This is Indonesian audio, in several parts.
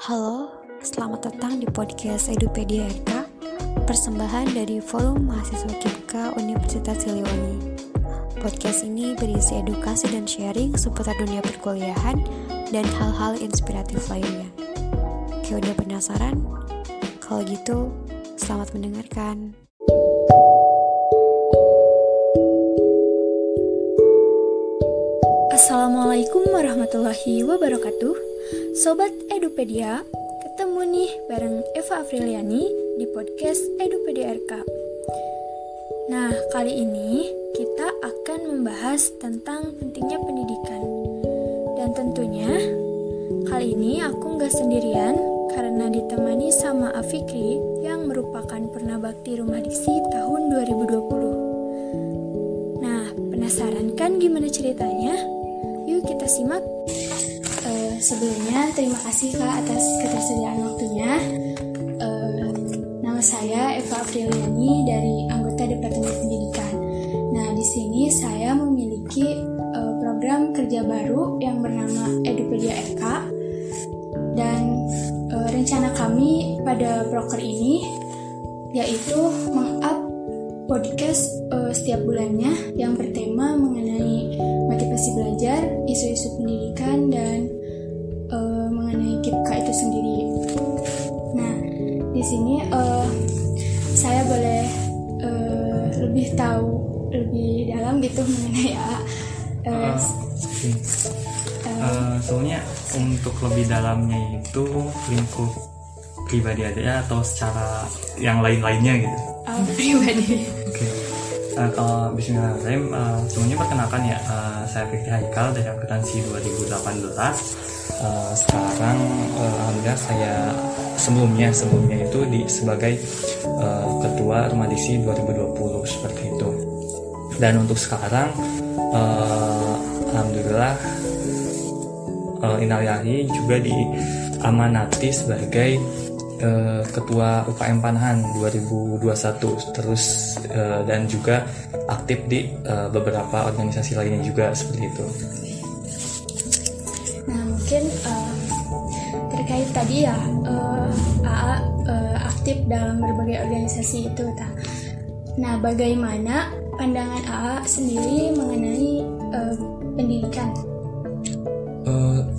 Halo, selamat datang di podcast Edupedia RK, persembahan dari Forum Mahasiswa KIPK Universitas Siliwangi. Podcast ini berisi edukasi dan sharing seputar dunia perkuliahan dan hal-hal inspiratif lainnya. Oke, udah penasaran? Kalau gitu, selamat mendengarkan. Assalamualaikum warahmatullahi wabarakatuh. Sobat Edupedia, ketemu nih bareng Eva Afriliani di podcast Edupedia RK. Nah, kali ini kita akan membahas tentang pentingnya pendidikan. Dan tentunya, kali ini aku nggak sendirian karena ditemani sama Afikri yang merupakan pernah bakti rumah diksi tahun 2020. Nah, penasaran kan gimana ceritanya? Yuk kita simak sebelumnya terima kasih Kak atas ketersediaan waktunya. Uh, nama saya Eva Apriliani dari anggota Departemen Pendidikan. Nah, di sini saya memiliki uh, program kerja baru yang bernama Edupedia RK dan uh, rencana kami pada proker ini yaitu meng-up podcast setiap bulannya yang bertema mengenai motivasi belajar, isu-isu uh, soalnya untuk lebih dalamnya itu lingkup pribadi aja atau secara yang lain-lainnya gitu. Oh, pribadi. Oke. Okay. uh, kalau Bismillahirrahmanirrahim uh, semuanya perkenalkan ya uh, saya Fikri Haikal dari akuntansi 2018 uh, sekarang uh, alhamdulillah saya sebelumnya sebelumnya itu di sebagai uh, ketua Ramadisi 2020 seperti itu. Dan untuk sekarang uh, alhamdulillah uh, Inalillahi juga diamanati sebagai uh, ketua UKM Panahan 2021 terus uh, dan juga aktif di uh, beberapa organisasi lainnya juga seperti itu. Nah mungkin uh, terkait tadi ya uh, AA uh, eh, aktif dalam berbagai organisasi itu ta. Nah, bagaimana pandangan AA sendiri mengenai uh, pendidikan?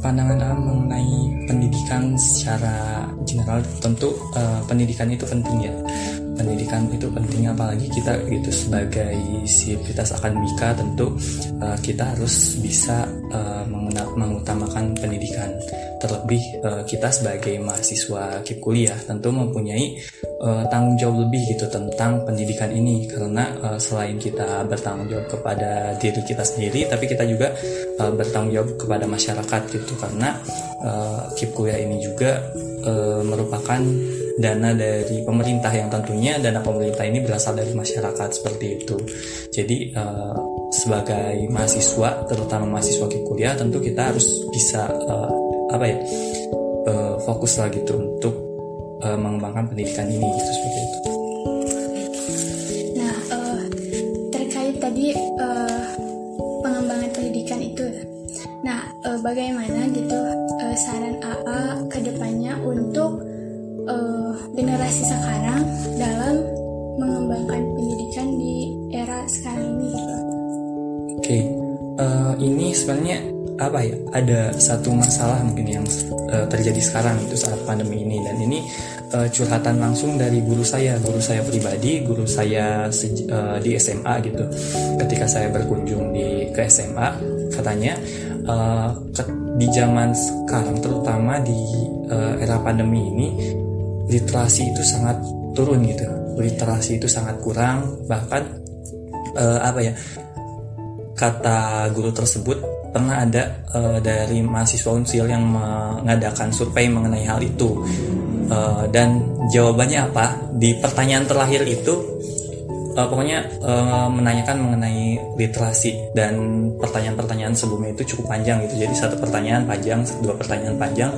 Pandangan AA mengenai pendidikan secara general tentu uh, pendidikan itu penting ya. Pendidikan itu penting apalagi kita gitu sebagai sivitas akademika tentu uh, kita harus bisa uh, mengutamakan pendidikan. Terlebih uh, kita sebagai mahasiswa kip kuliah tentu mempunyai uh, tanggung jawab lebih gitu tentang pendidikan ini karena uh, selain kita bertanggung jawab kepada diri kita sendiri tapi kita juga uh, bertanggung jawab kepada masyarakat gitu karena uh, kip kuliah ini juga uh, merupakan dana dari pemerintah yang tentunya dana pemerintah ini berasal dari masyarakat seperti itu. Jadi uh, sebagai mahasiswa, terutama mahasiswa kuliah, tentu kita harus bisa uh, apa ya uh, fokus lah gitu untuk uh, mengembangkan pendidikan ini gitu seperti itu. Nah uh, terkait tadi uh, pengembangan pendidikan itu, nah uh, bagaimana gitu uh, saran AA ke depannya untuk uh, generasi sekarang dalam mengembangkan pendidikan di era sekarang ini. Oke, okay. uh, eh, ini sebenarnya apa ya? Ada satu masalah mungkin yang uh, terjadi sekarang itu saat pandemi ini dan ini uh, curhatan langsung dari guru saya, guru saya pribadi, guru saya uh, di SMA gitu. Ketika saya berkunjung di ke SMA, katanya uh, ke, di zaman sekarang terutama di uh, era pandemi ini literasi itu sangat turun gitu literasi itu sangat kurang bahkan uh, apa ya kata guru tersebut pernah ada uh, dari mahasiswa unsil yang mengadakan survei mengenai hal itu. Uh, dan jawabannya apa? Di pertanyaan terakhir itu uh, pokoknya uh, menanyakan mengenai literasi. Dan pertanyaan-pertanyaan sebelumnya itu cukup panjang gitu. Jadi satu pertanyaan panjang dua pertanyaan panjang.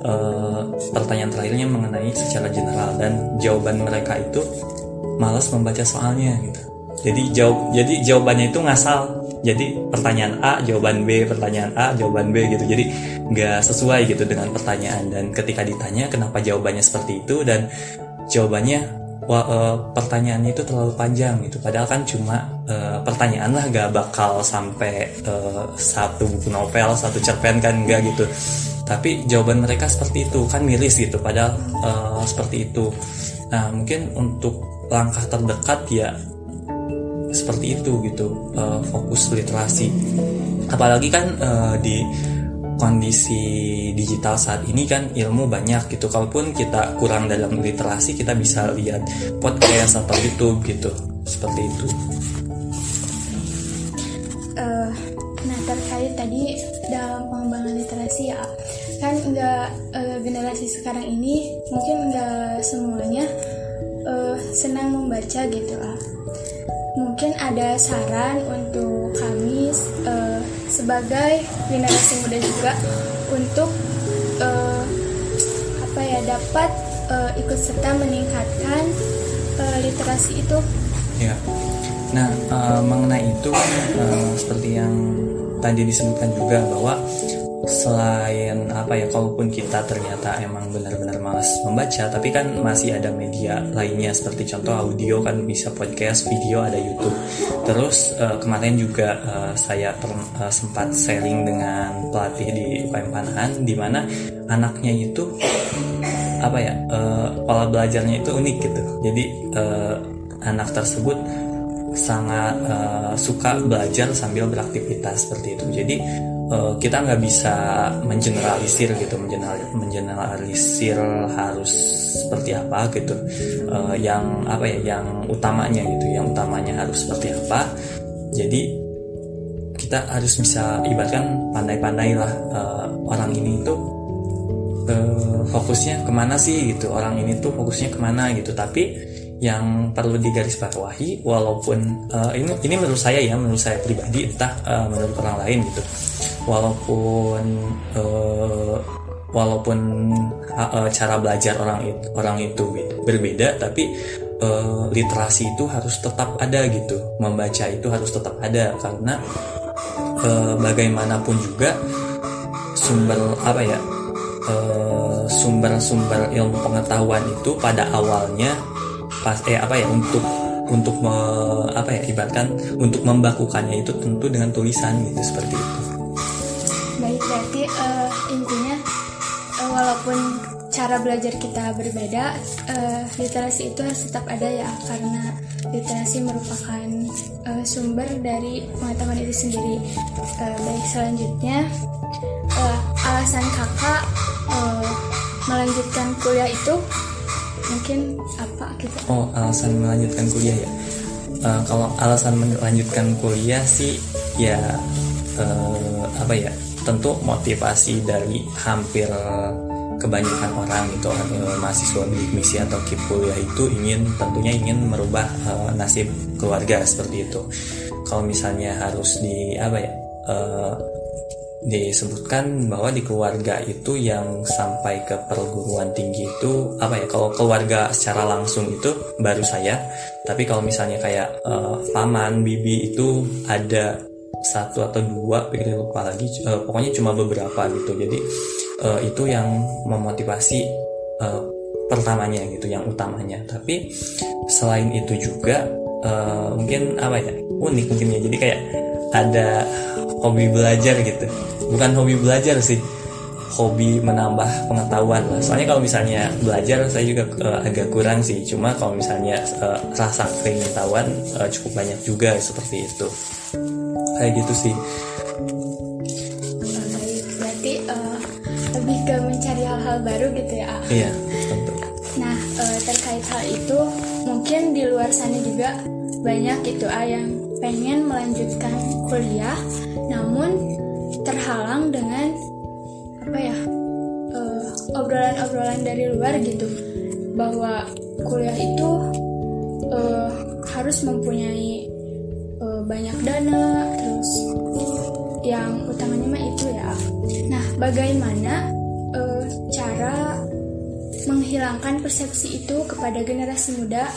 Uh, pertanyaan terakhirnya mengenai secara general. Dan jawaban mereka itu malas membaca soalnya gitu. Jadi jawab jadi jawabannya itu ngasal jadi pertanyaan A jawaban B pertanyaan A jawaban B gitu. Jadi nggak sesuai gitu dengan pertanyaan. Dan ketika ditanya kenapa jawabannya seperti itu? Dan jawabannya wah, uh, pertanyaannya itu terlalu panjang gitu. Padahal kan cuma uh, pertanyaan lah gak bakal sampai uh, satu buku novel satu cerpen kan enggak gitu. Tapi jawaban mereka seperti itu kan miris gitu. Padahal uh, seperti itu. Nah mungkin untuk langkah terdekat ya seperti itu gitu uh, fokus literasi. Apalagi kan uh, di kondisi digital saat ini kan ilmu banyak gitu. Kalaupun kita kurang dalam literasi kita bisa lihat podcast atau YouTube gitu. Seperti itu. Uh, nah terkait tadi dalam pengembangan literasi ya. Kan enggak uh, generasi sekarang ini mungkin enggak semuanya uh, senang membaca gitu lah mungkin ada saran untuk kami uh, sebagai generasi muda juga untuk uh, apa ya dapat uh, ikut serta meningkatkan uh, literasi itu. Ya. Nah uh, mengenai itu uh, seperti yang tadi disebutkan juga bahwa selain apa ya kalaupun kita ternyata emang benar-benar malas membaca tapi kan masih ada media lainnya seperti contoh audio kan bisa podcast video ada YouTube. Terus uh, kemarin juga uh, saya uh, sempat sharing dengan pelatih di UKM Panahan di mana anaknya itu apa ya uh, pola belajarnya itu unik gitu. Jadi uh, anak tersebut sangat uh, suka belajar sambil beraktivitas seperti itu. Jadi uh, kita nggak bisa mengeneralisir gitu mengeneralisir harus seperti apa gitu. Uh, yang apa ya yang utamanya gitu yang utamanya harus seperti apa. Jadi kita harus bisa ibaratkan pandai-pandai lah uh, orang ini itu uh, fokusnya ke mana sih gitu orang ini tuh fokusnya ke mana gitu. Tapi yang perlu digarisbawahi walaupun uh, ini ini menurut saya ya menurut saya pribadi entah uh, menurut orang lain gitu walaupun uh, walaupun uh, cara belajar orang itu orang itu gitu, berbeda tapi uh, literasi itu harus tetap ada gitu membaca itu harus tetap ada karena uh, bagaimanapun juga sumber apa ya sumber-sumber ilmu pengetahuan itu pada awalnya pas eh apa ya untuk untuk me, apa ya ibaratkan untuk membakukannya itu tentu dengan tulisan gitu seperti itu. Berarti uh, intinya uh, walaupun cara belajar kita berbeda, uh, literasi itu harus tetap ada ya karena literasi merupakan uh, sumber dari pengetahuan itu sendiri. Uh, baik selanjutnya uh, alasan kakak uh, melanjutkan kuliah itu mungkin apa gitu? Oh alasan melanjutkan kuliah ya? Uh, kalau alasan melanjutkan kuliah sih ya uh, apa ya tentu motivasi dari hampir kebanyakan orang itu uh, mahasiswa bidik misi atau kip kuliah itu ingin tentunya ingin merubah uh, nasib keluarga seperti itu. Kalau misalnya harus di apa ya uh, disebutkan bahwa di keluarga itu yang sampai ke perguruan tinggi itu apa ya kalau keluarga secara langsung itu baru saya. Tapi kalau misalnya kayak uh, paman bibi itu ada satu atau dua pikir lupa lagi uh, pokoknya cuma beberapa gitu. Jadi uh, itu yang memotivasi uh, pertamanya gitu yang utamanya. Tapi selain itu juga uh, mungkin apa ya unik mungkin ya. Jadi kayak ada hobi belajar gitu. Bukan hobi belajar sih hobi menambah pengetahuan lah. Soalnya kalau misalnya belajar saya juga uh, agak kurang sih. Cuma kalau misalnya uh, rasa keingintahuan uh, cukup banyak juga seperti itu kayak gitu sih. Baik. Berarti uh, lebih ke mencari hal-hal baru gitu ya iya tentu nah uh, terkait hal itu mungkin di luar sana juga banyak gitu ah yang pengen melanjutkan kuliah namun terhalang dengan apa ya obrolan-obrolan uh, dari luar gitu. Bahwa kuliah itu uh, harus mempunyai banyak dana terus yang utamanya mah itu ya nah bagaimana uh, cara menghilangkan persepsi itu kepada generasi muda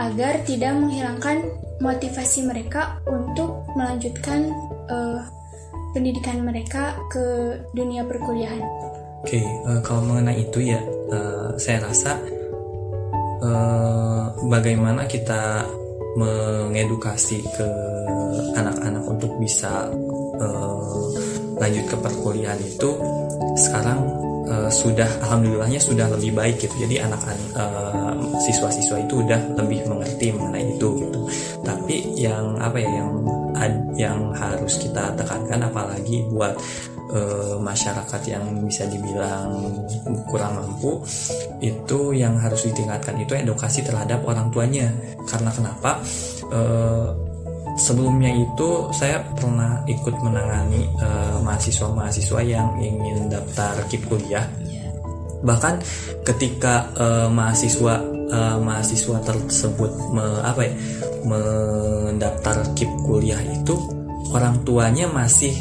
agar tidak menghilangkan motivasi mereka untuk melanjutkan uh, pendidikan mereka ke dunia perkuliahan. Oke, okay, uh, kalau mengenai itu ya, uh, saya rasa uh, bagaimana kita mengedukasi ke anak-anak untuk bisa uh, lanjut ke perkuliahan itu sekarang uh, sudah alhamdulillahnya sudah lebih baik gitu. Jadi anak-anak uh, siswa-siswa itu udah lebih mengerti mengenai itu gitu. Tapi yang apa ya yang yang harus kita tekankan apalagi buat uh, masyarakat yang bisa dibilang kurang mampu itu yang harus ditingkatkan itu edukasi terhadap orang tuanya karena kenapa uh, sebelumnya itu saya pernah ikut menangani mahasiswa-mahasiswa uh, yang ingin daftar KIP kuliah. Bahkan ketika uh, mahasiswa uh, mahasiswa tersebut me, apa ya mendaftar KIP kuliah itu orang tuanya masih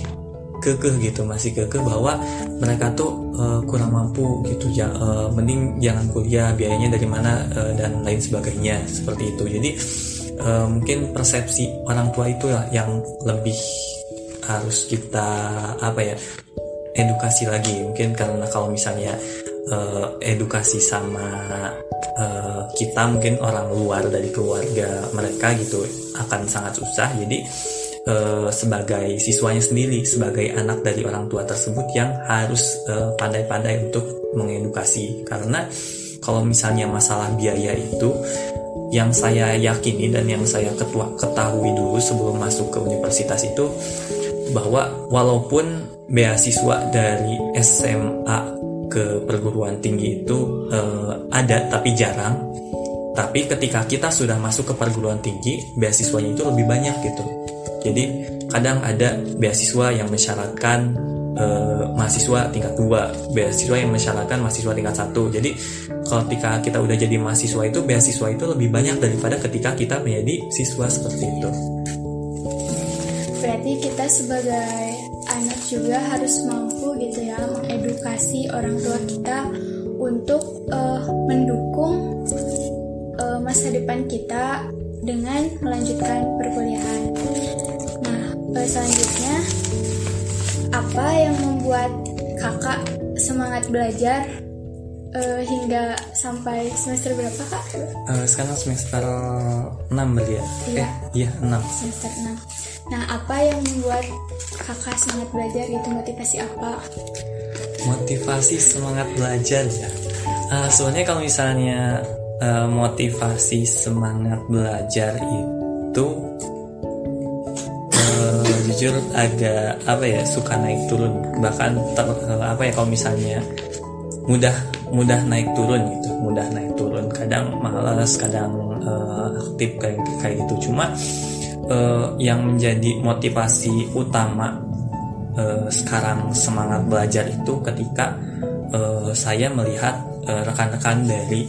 kekeh gitu masih kekeh bahwa mereka tuh uh, kurang mampu gitu ya uh, mending jangan kuliah biayanya dari mana uh, dan lain sebagainya seperti itu. Jadi uh, mungkin persepsi orang tua itu lah yang lebih harus kita apa ya edukasi lagi. Mungkin karena kalau misalnya uh, edukasi sama uh, kita mungkin orang luar dari keluarga mereka gitu akan sangat susah. Jadi uh, sebagai siswanya sendiri sebagai anak dari orang tua tersebut yang harus pandai-pandai uh, untuk mengedukasi. Karena kalau misalnya masalah biaya itu yang saya yakini dan yang saya ketua ketahui dulu sebelum masuk ke universitas itu bahwa walaupun beasiswa dari SMA ke perguruan tinggi itu uh, ada tapi jarang tapi ketika kita sudah masuk ke perguruan tinggi beasiswanya itu lebih banyak gitu. Jadi kadang ada beasiswa yang mensyaratkan uh, mahasiswa tingkat 2 beasiswa yang mensyaratkan mahasiswa tingkat 1 jadi ketika kita udah jadi mahasiswa itu beasiswa itu lebih banyak daripada ketika kita menjadi siswa seperti itu. Berarti kita sebagai anak juga harus mampu gitu ya mengedukasi orang tua kita untuk uh, mendukung uh, masa depan kita dengan melanjutkan perkuliahan. Selanjutnya apa yang membuat kakak semangat belajar uh, hingga sampai semester berapa kak? Uh, sekarang semester 6 berarti ya? Iya. Eh, iya 6. Semester 6. Nah, apa yang membuat kakak semangat belajar itu motivasi apa? Motivasi semangat belajar ya. Uh, sebenarnya kalau misalnya uh, motivasi semangat belajar itu jujur agak apa ya suka naik turun. Bahkan ter, apa ya kalau misalnya mudah mudah naik turun gitu mudah naik turun. Kadang malas kadang uh, aktif kayak kayak gitu. Cuma uh, yang menjadi motivasi utama uh, sekarang semangat belajar itu ketika uh, saya melihat rekan-rekan dari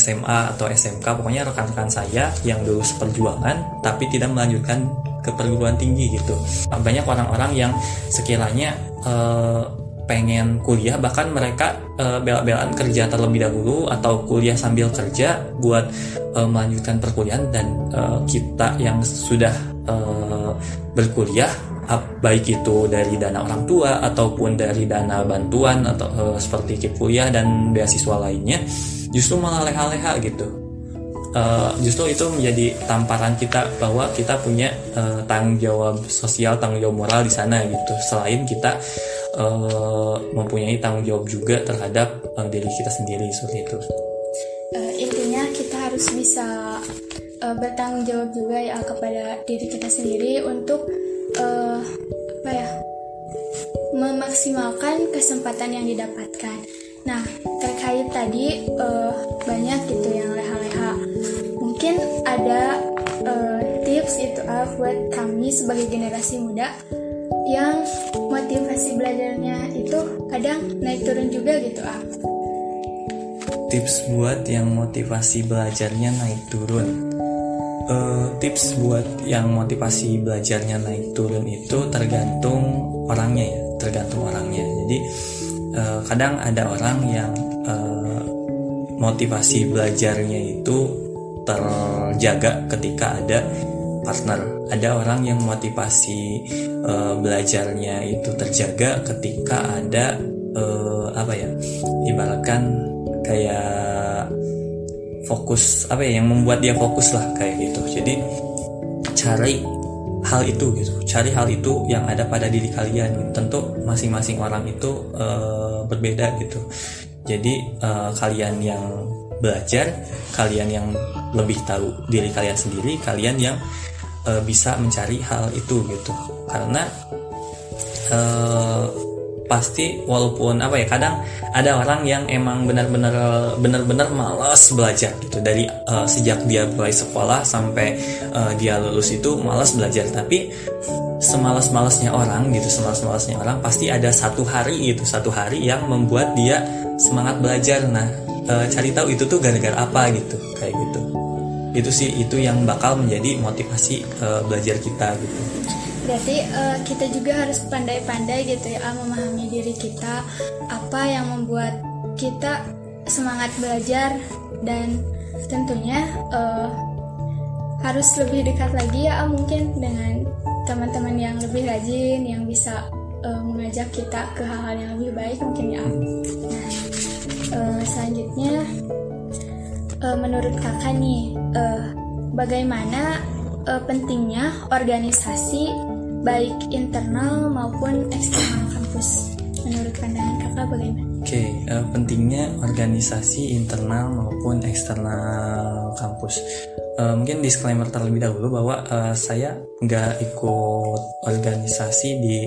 SMA atau SMK pokoknya rekan-rekan saya yang dulu seperjuangan tapi tidak melanjutkan ke perguruan tinggi gitu. Banyak orang-orang yang sekiranya uh, pengen kuliah bahkan mereka uh, bela-belaan kerja terlebih dahulu atau kuliah sambil kerja buat uh, melanjutkan perkuliahan dan uh, kita yang sudah uh, berkuliah baik itu dari dana orang tua ataupun dari dana bantuan atau uh, seperti kuliah dan beasiswa lainnya justru malah leha-leha gitu uh, justru itu menjadi tamparan kita bahwa kita punya uh, tanggung jawab sosial tanggung jawab moral di sana gitu selain kita uh, mempunyai tanggung jawab juga terhadap uh, diri kita sendiri seperti itu. Uh, intinya kita harus bisa uh, bertanggung jawab juga ya kepada diri kita sendiri untuk uh, apa ya memaksimalkan kesempatan yang didapatkan. Nah terkait tadi uh, banyak gitu yang leha-leha. Mungkin ada uh, tips itu uh, buat kami sebagai generasi muda yang motivasi belajarnya itu kadang naik turun juga gitu ah. Tips buat yang motivasi belajarnya naik turun. Uh, tips buat yang motivasi belajarnya naik turun itu tergantung orangnya ya tergantung orangnya. Jadi uh, kadang ada orang yang uh, motivasi belajarnya itu terjaga ketika ada partner. Ada orang yang motivasi uh, belajarnya itu terjaga ketika ada uh, apa ya ibaratkan kayak fokus apa ya yang membuat dia fokus lah kayak gitu. Jadi cari hal itu gitu. Cari hal itu yang ada pada diri kalian. Tentu masing-masing orang itu uh, berbeda gitu. Jadi uh, kalian yang belajar kalian yang lebih tahu diri kalian sendiri kalian yang uh, bisa mencari hal itu gitu. Karena uh, pasti walaupun apa ya kadang ada orang yang emang benar-benar benar-benar malas belajar gitu. Dari uh, sejak dia mulai sekolah sampai uh, dia lulus itu malas belajar. Tapi semalas-malasnya orang gitu semalas-malasnya orang pasti ada satu hari itu satu hari yang membuat dia semangat belajar. Nah uh, cari tahu itu tuh gara-gara apa gitu kayak gitu itu sih itu yang bakal menjadi motivasi uh, belajar kita gitu Berarti uh, kita juga harus pandai-pandai gitu ya memahami diri kita apa yang membuat kita semangat belajar dan tentunya uh, harus lebih dekat lagi ya mungkin dengan teman-teman yang lebih rajin yang bisa uh, mengajak kita ke hal-hal yang lebih baik mungkin ya. Nah, uh, selanjutnya uh, menurut kakak nih uh, bagaimana uh, pentingnya organisasi baik internal maupun eksternal kampus. Menurut pandangan kakak bagaimana? Oke, okay, uh, pentingnya organisasi internal maupun eksternal kampus. Uh, mungkin disclaimer terlebih dahulu bahwa uh, saya nggak ikut organisasi di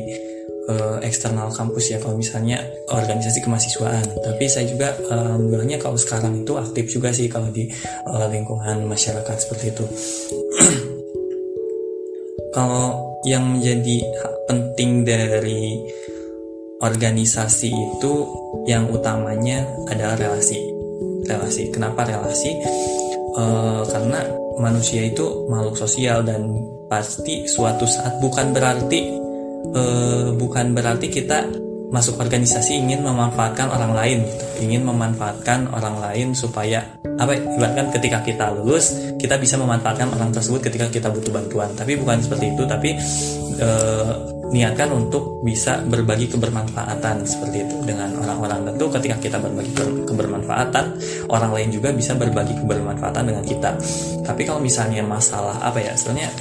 uh, eksternal kampus ya kalau misalnya organisasi kemahasiswaan. Tapi saya juga alhamdulillahnya kalau sekarang itu aktif juga sih kalau di uh, lingkungan masyarakat seperti itu. Kalau yang menjadi penting dari organisasi itu yang utamanya adalah relasi. Relasi. Kenapa relasi? E, karena manusia itu makhluk sosial dan pasti suatu saat bukan berarti e, bukan berarti kita masuk organisasi ingin memanfaatkan orang lain gitu. Ingin memanfaatkan orang lain supaya apa ibaratkan ketika kita lulus kita bisa memanfaatkan orang tersebut ketika kita butuh bantuan. Tapi bukan seperti itu tapi e, niatkan untuk bisa berbagi kebermanfaatan seperti itu dengan orang-orang tentu. Ketika kita berbagi kebermanfaatan orang lain juga bisa berbagi kebermanfaatan dengan kita. Tapi kalau misalnya masalah apa ya sebenarnya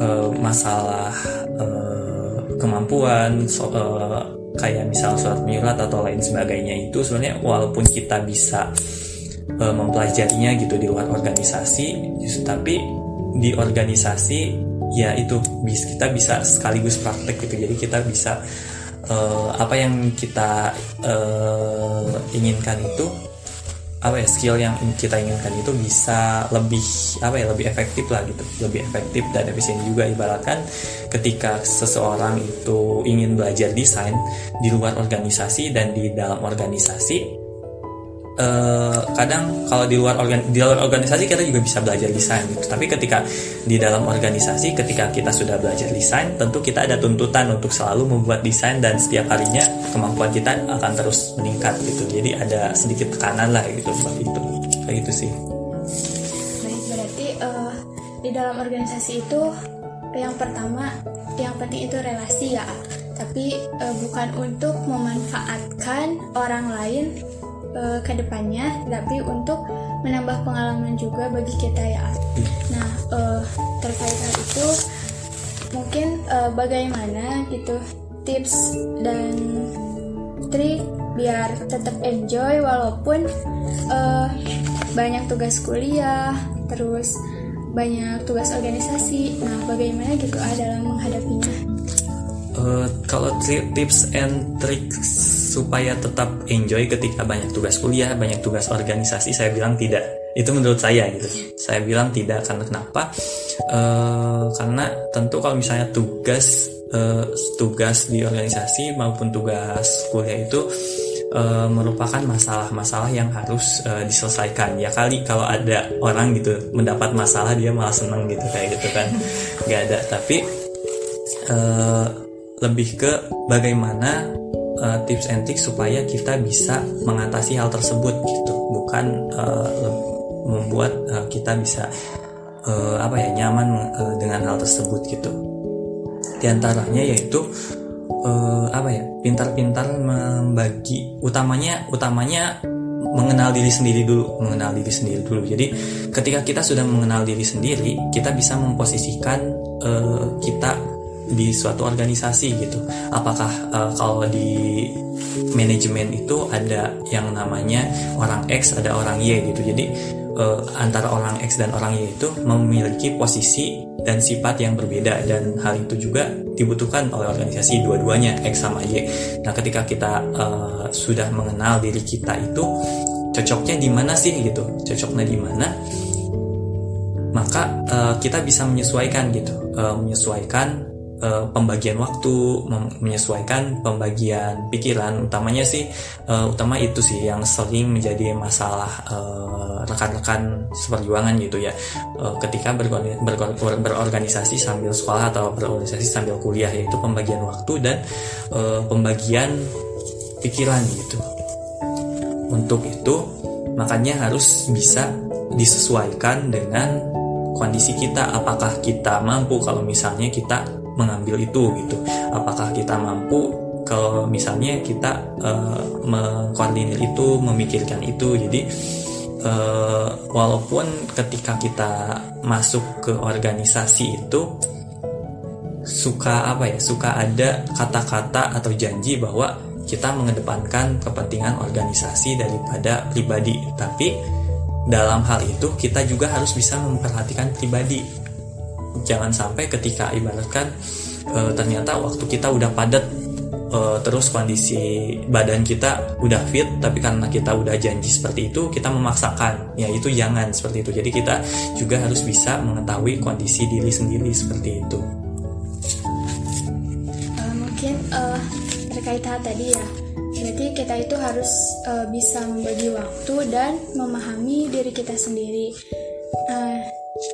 e, masalah e, kemampuan so, e, kayak misal surat menyurat atau lain sebagainya itu sebenarnya walaupun kita bisa e, mempelajarinya gitu di luar organisasi justru tapi di organisasi ya itu kita bisa sekaligus praktek gitu. Jadi kita bisa e, apa yang kita e, inginkan itu apa ya skill yang kita inginkan itu bisa lebih apa ya lebih efektif lah gitu. Lebih efektif dan efisien juga ibaratkan ketika seseorang itu ingin belajar desain di luar organisasi dan di dalam organisasi uh, kadang kalau di luar organ di luar organisasi kita juga bisa belajar desain gitu. Tapi ketika di dalam organisasi ketika kita sudah belajar desain, tentu kita ada tuntutan untuk selalu membuat desain dan setiap harinya kemampuan kita akan terus meningkat gitu. Jadi ada sedikit tekanan lah gitu buat itu. Kayak gitu sih. Baik, berarti uh, di dalam organisasi itu yang pertama yang penting itu relasi ya tapi uh, bukan untuk memanfaatkan orang lain uh, ke depannya, tapi untuk menambah pengalaman juga bagi kita ya. Nah, uh, terkait hal itu mungkin uh, bagaimana gitu tips dan trik biar tetap enjoy walaupun uh, banyak tugas kuliah, terus banyak tugas organisasi. Nah, bagaimana gitu ah dalam menghadapinya? Uh, kalau tips and tricks supaya tetap enjoy ketika banyak tugas kuliah, banyak tugas organisasi, saya bilang tidak. Itu menurut saya gitu. Saya bilang tidak karena kenapa? Uh, karena tentu kalau misalnya tugas uh, tugas di organisasi maupun tugas kuliah itu uh, merupakan masalah-masalah yang harus uh, diselesaikan ya kali kalau ada orang gitu mendapat masalah dia malah seneng gitu kayak gitu kan nggak ada tapi uh, lebih ke bagaimana uh, tips and tricks supaya kita bisa mengatasi hal tersebut gitu. Bukan uh, membuat uh, kita bisa uh, apa ya nyaman uh, dengan hal tersebut gitu. Di antaranya yaitu uh, apa ya pintar-pintar membagi utamanya utamanya mengenal diri sendiri dulu mengenal diri sendiri dulu. Jadi ketika kita sudah mengenal diri sendiri kita bisa memposisikan uh, kita di suatu organisasi gitu. Apakah uh, kalau di manajemen itu ada yang namanya orang X ada orang Y gitu. Jadi uh, antara orang X dan orang Y itu memiliki posisi dan sifat yang berbeda. Dan hal itu juga dibutuhkan oleh organisasi dua-duanya X sama Y. Nah, ketika kita uh, sudah mengenal diri kita itu cocoknya di mana sih gitu, cocoknya di mana, maka uh, kita bisa menyesuaikan gitu, uh, menyesuaikan uh, pembagian waktu, menyesuaikan pembagian pikiran, utamanya sih uh, utama itu sih yang sering menjadi masalah uh, rekan-rekan seperjuangan gitu ya. Uh, ketika ber ber ber berorganisasi sambil sekolah atau berorganisasi sambil kuliah yaitu pembagian waktu dan uh, pembagian pikiran gitu. Untuk itu makanya harus bisa disesuaikan dengan kondisi kita apakah kita mampu kalau misalnya kita mengambil itu gitu. Apakah kita mampu kalau misalnya kita uh, mengkoordinir itu memikirkan itu jadi uh, walaupun ketika kita masuk ke organisasi itu suka apa ya suka ada kata-kata atau janji bahwa kita mengedepankan kepentingan organisasi daripada pribadi. Tapi dalam hal itu kita juga harus bisa memperhatikan pribadi jangan sampai ketika ibaratkan e, ternyata waktu kita udah padat e, terus kondisi badan kita udah fit tapi karena kita udah janji seperti itu kita memaksakan. Ya itu jangan seperti itu. Jadi kita juga harus bisa mengetahui kondisi diri sendiri seperti itu. Uh, mungkin uh, terkait hal tadi ya. Berarti kita itu harus uh, bisa membagi waktu dan memahami diri kita sendiri. Uh,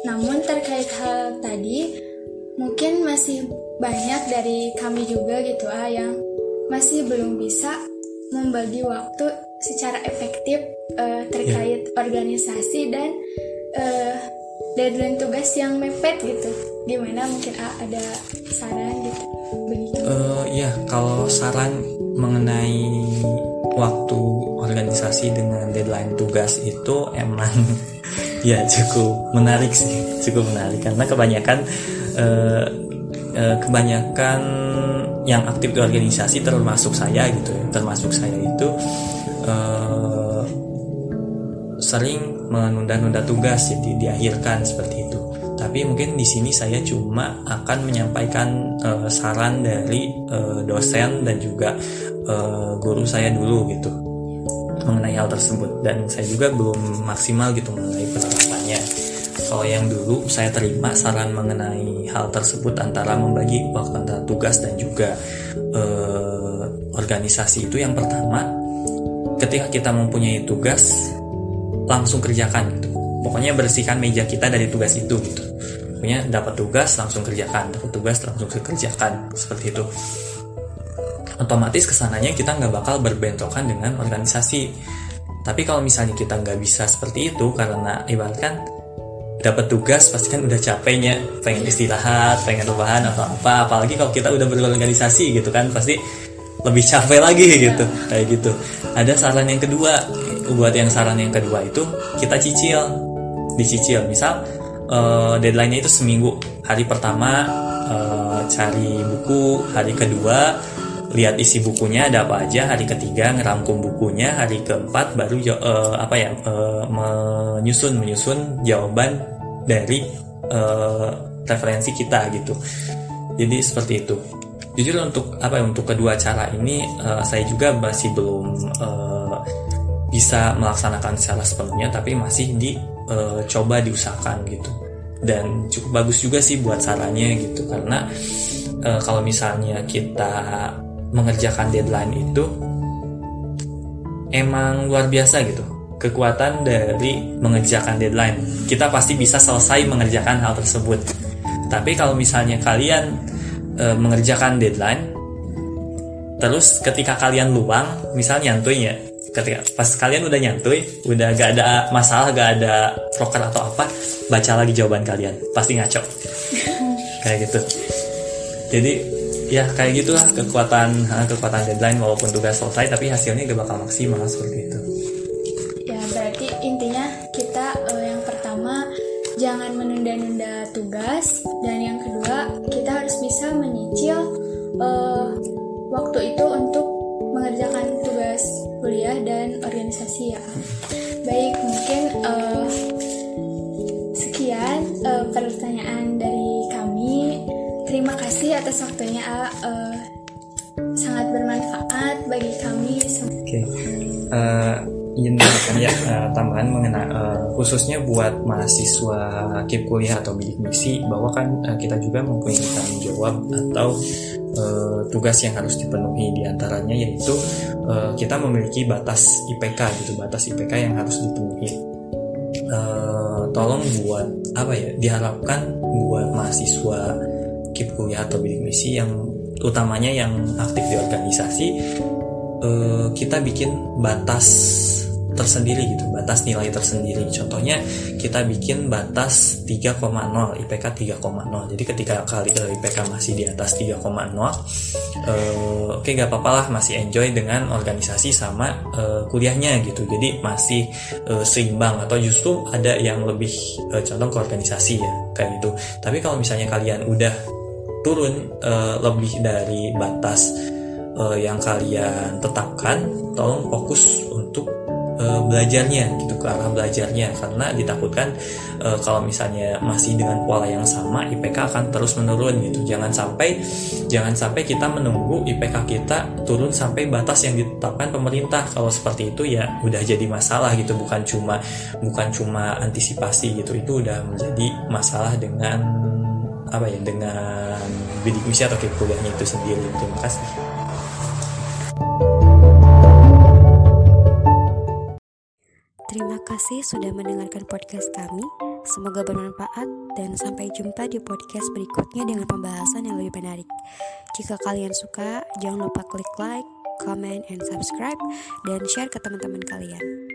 namun terkait hal tadi, mungkin masih banyak dari kami juga gitu ah yang masih belum bisa membagi waktu secara efektif uh, terkait yeah. organisasi dan uh, deadline tugas yang mepet gitu. Gimana mungkin ah, ada saran gitu begitu? Uh, ya kalau saran mengenai waktu organisasi dengan deadline tugas itu emang ya cukup menarik sih cukup menarik. Karena kebanyakan uh, uh, kebanyakan yang aktif di organisasi termasuk saya gitu ya. Termasuk saya itu uh, sering menunda-nunda tugas jadi diakhirkan seperti itu. Tapi mungkin di sini saya cuma akan menyampaikan uh, saran dari uh, dosen dan juga uh, guru saya dulu gitu mengenai hal tersebut. Dan saya juga belum maksimal gitu. Kalau yang dulu saya terima saran mengenai hal tersebut antara membagi waktu antara tugas dan juga eh, organisasi itu. Yang pertama ketika kita mempunyai tugas langsung kerjakan gitu. Pokoknya bersihkan meja kita dari tugas itu gitu. Pokoknya dapat tugas langsung kerjakan, dapat tugas langsung kerjakan. Seperti itu. Otomatis ke sananya kita nggak bakal berbentrokan dengan organisasi. Tapi kalau misalnya kita nggak bisa seperti itu karena ibaratkan dapat tugas pasti kan udah capeknya. Pengen istirahat pengen rebahan atau apa. Apalagi kalau kita udah berorganisasi gitu kan pasti lebih capek lagi gitu. Kayak gitu. Ada saran yang kedua. Buat yang saran yang kedua itu kita cicil. Dicicil. Misal uh, deadline-nya itu seminggu. Hari pertama uh, cari buku. Hari kedua lihat isi bukunya ada apa aja? Hari ketiga ngerangkum bukunya. Hari keempat baru uh, apa ya uh, menyusun menyusun jawaban dari uh, referensi kita gitu. Jadi seperti itu. Jujur untuk apa ya untuk kedua cara ini uh, saya juga masih belum uh, bisa melaksanakan secara sepenuhnya tapi masih dicoba uh, diusahakan gitu. Dan cukup bagus juga sih buat sarannya gitu. Karena uh, kalau misalnya kita mengerjakan deadline itu emang luar biasa gitu. Kekuatan dari mengerjakan deadline. Kita pasti bisa selesai mengerjakan hal tersebut. Tapi kalau misalnya kalian e, mengerjakan deadline terus ketika kalian luang misalnya nyantuy ya ketika pas kalian udah nyantui udah gak ada masalah gak ada proker atau apa baca lagi jawaban kalian. Pasti ngaco. Kayak gitu. Jadi ya kayak gitulah kekuatan kekuatan deadline walaupun tugas selesai tapi hasilnya gak bakal maksimal seperti itu atas waktunya uh, sangat bermanfaat bagi kami oke okay. uh, ingin memberikan ya uh, tambahan mengenai uh, khususnya buat mahasiswa KIP kuliah atau bidik misi bahwa kan uh, kita juga mempunyai tanggung jawab atau uh, tugas yang harus dipenuhi di antaranya yaitu uh, kita memiliki batas IPK gitu batas IPK yang harus dipenuhi uh, tolong buat apa ya diharapkan buat mahasiswa KIP kuliah atau bidik misi yang utamanya yang aktif di organisasi uh, kita bikin batas tersendiri gitu, batas nilai tersendiri. Contohnya kita bikin batas 3,0, IPK 3,0. Jadi ketika kali uh, IPK masih di atas 3,0, uh, oke okay, gak apa-apa lah masih enjoy dengan organisasi sama uh, kuliahnya gitu. Jadi masih uh, seimbang atau justru ada yang lebih uh, condong ke organisasi ya kayak gitu. Tapi kalau misalnya kalian udah turun uh, lebih dari batas uh, yang kalian tetapkan, tolong fokus untuk uh, belajarnya gitu ke arah belajarnya. Karena ditakutkan uh, kalau misalnya masih dengan pola yang sama IPK akan terus menurun gitu. Jangan sampai jangan sampai kita menunggu IPK kita turun sampai batas yang ditetapkan pemerintah. Kalau seperti itu ya udah jadi masalah gitu. Bukan cuma bukan cuma antisipasi gitu. Itu udah menjadi masalah dengan apa ya dengan bidik misi atau kuliahnya itu sendiri terima kasih Terima kasih sudah mendengarkan podcast kami. Semoga bermanfaat dan sampai jumpa di podcast berikutnya dengan pembahasan yang lebih menarik. Jika kalian suka, jangan lupa klik like, comment, and subscribe dan share ke teman-teman kalian.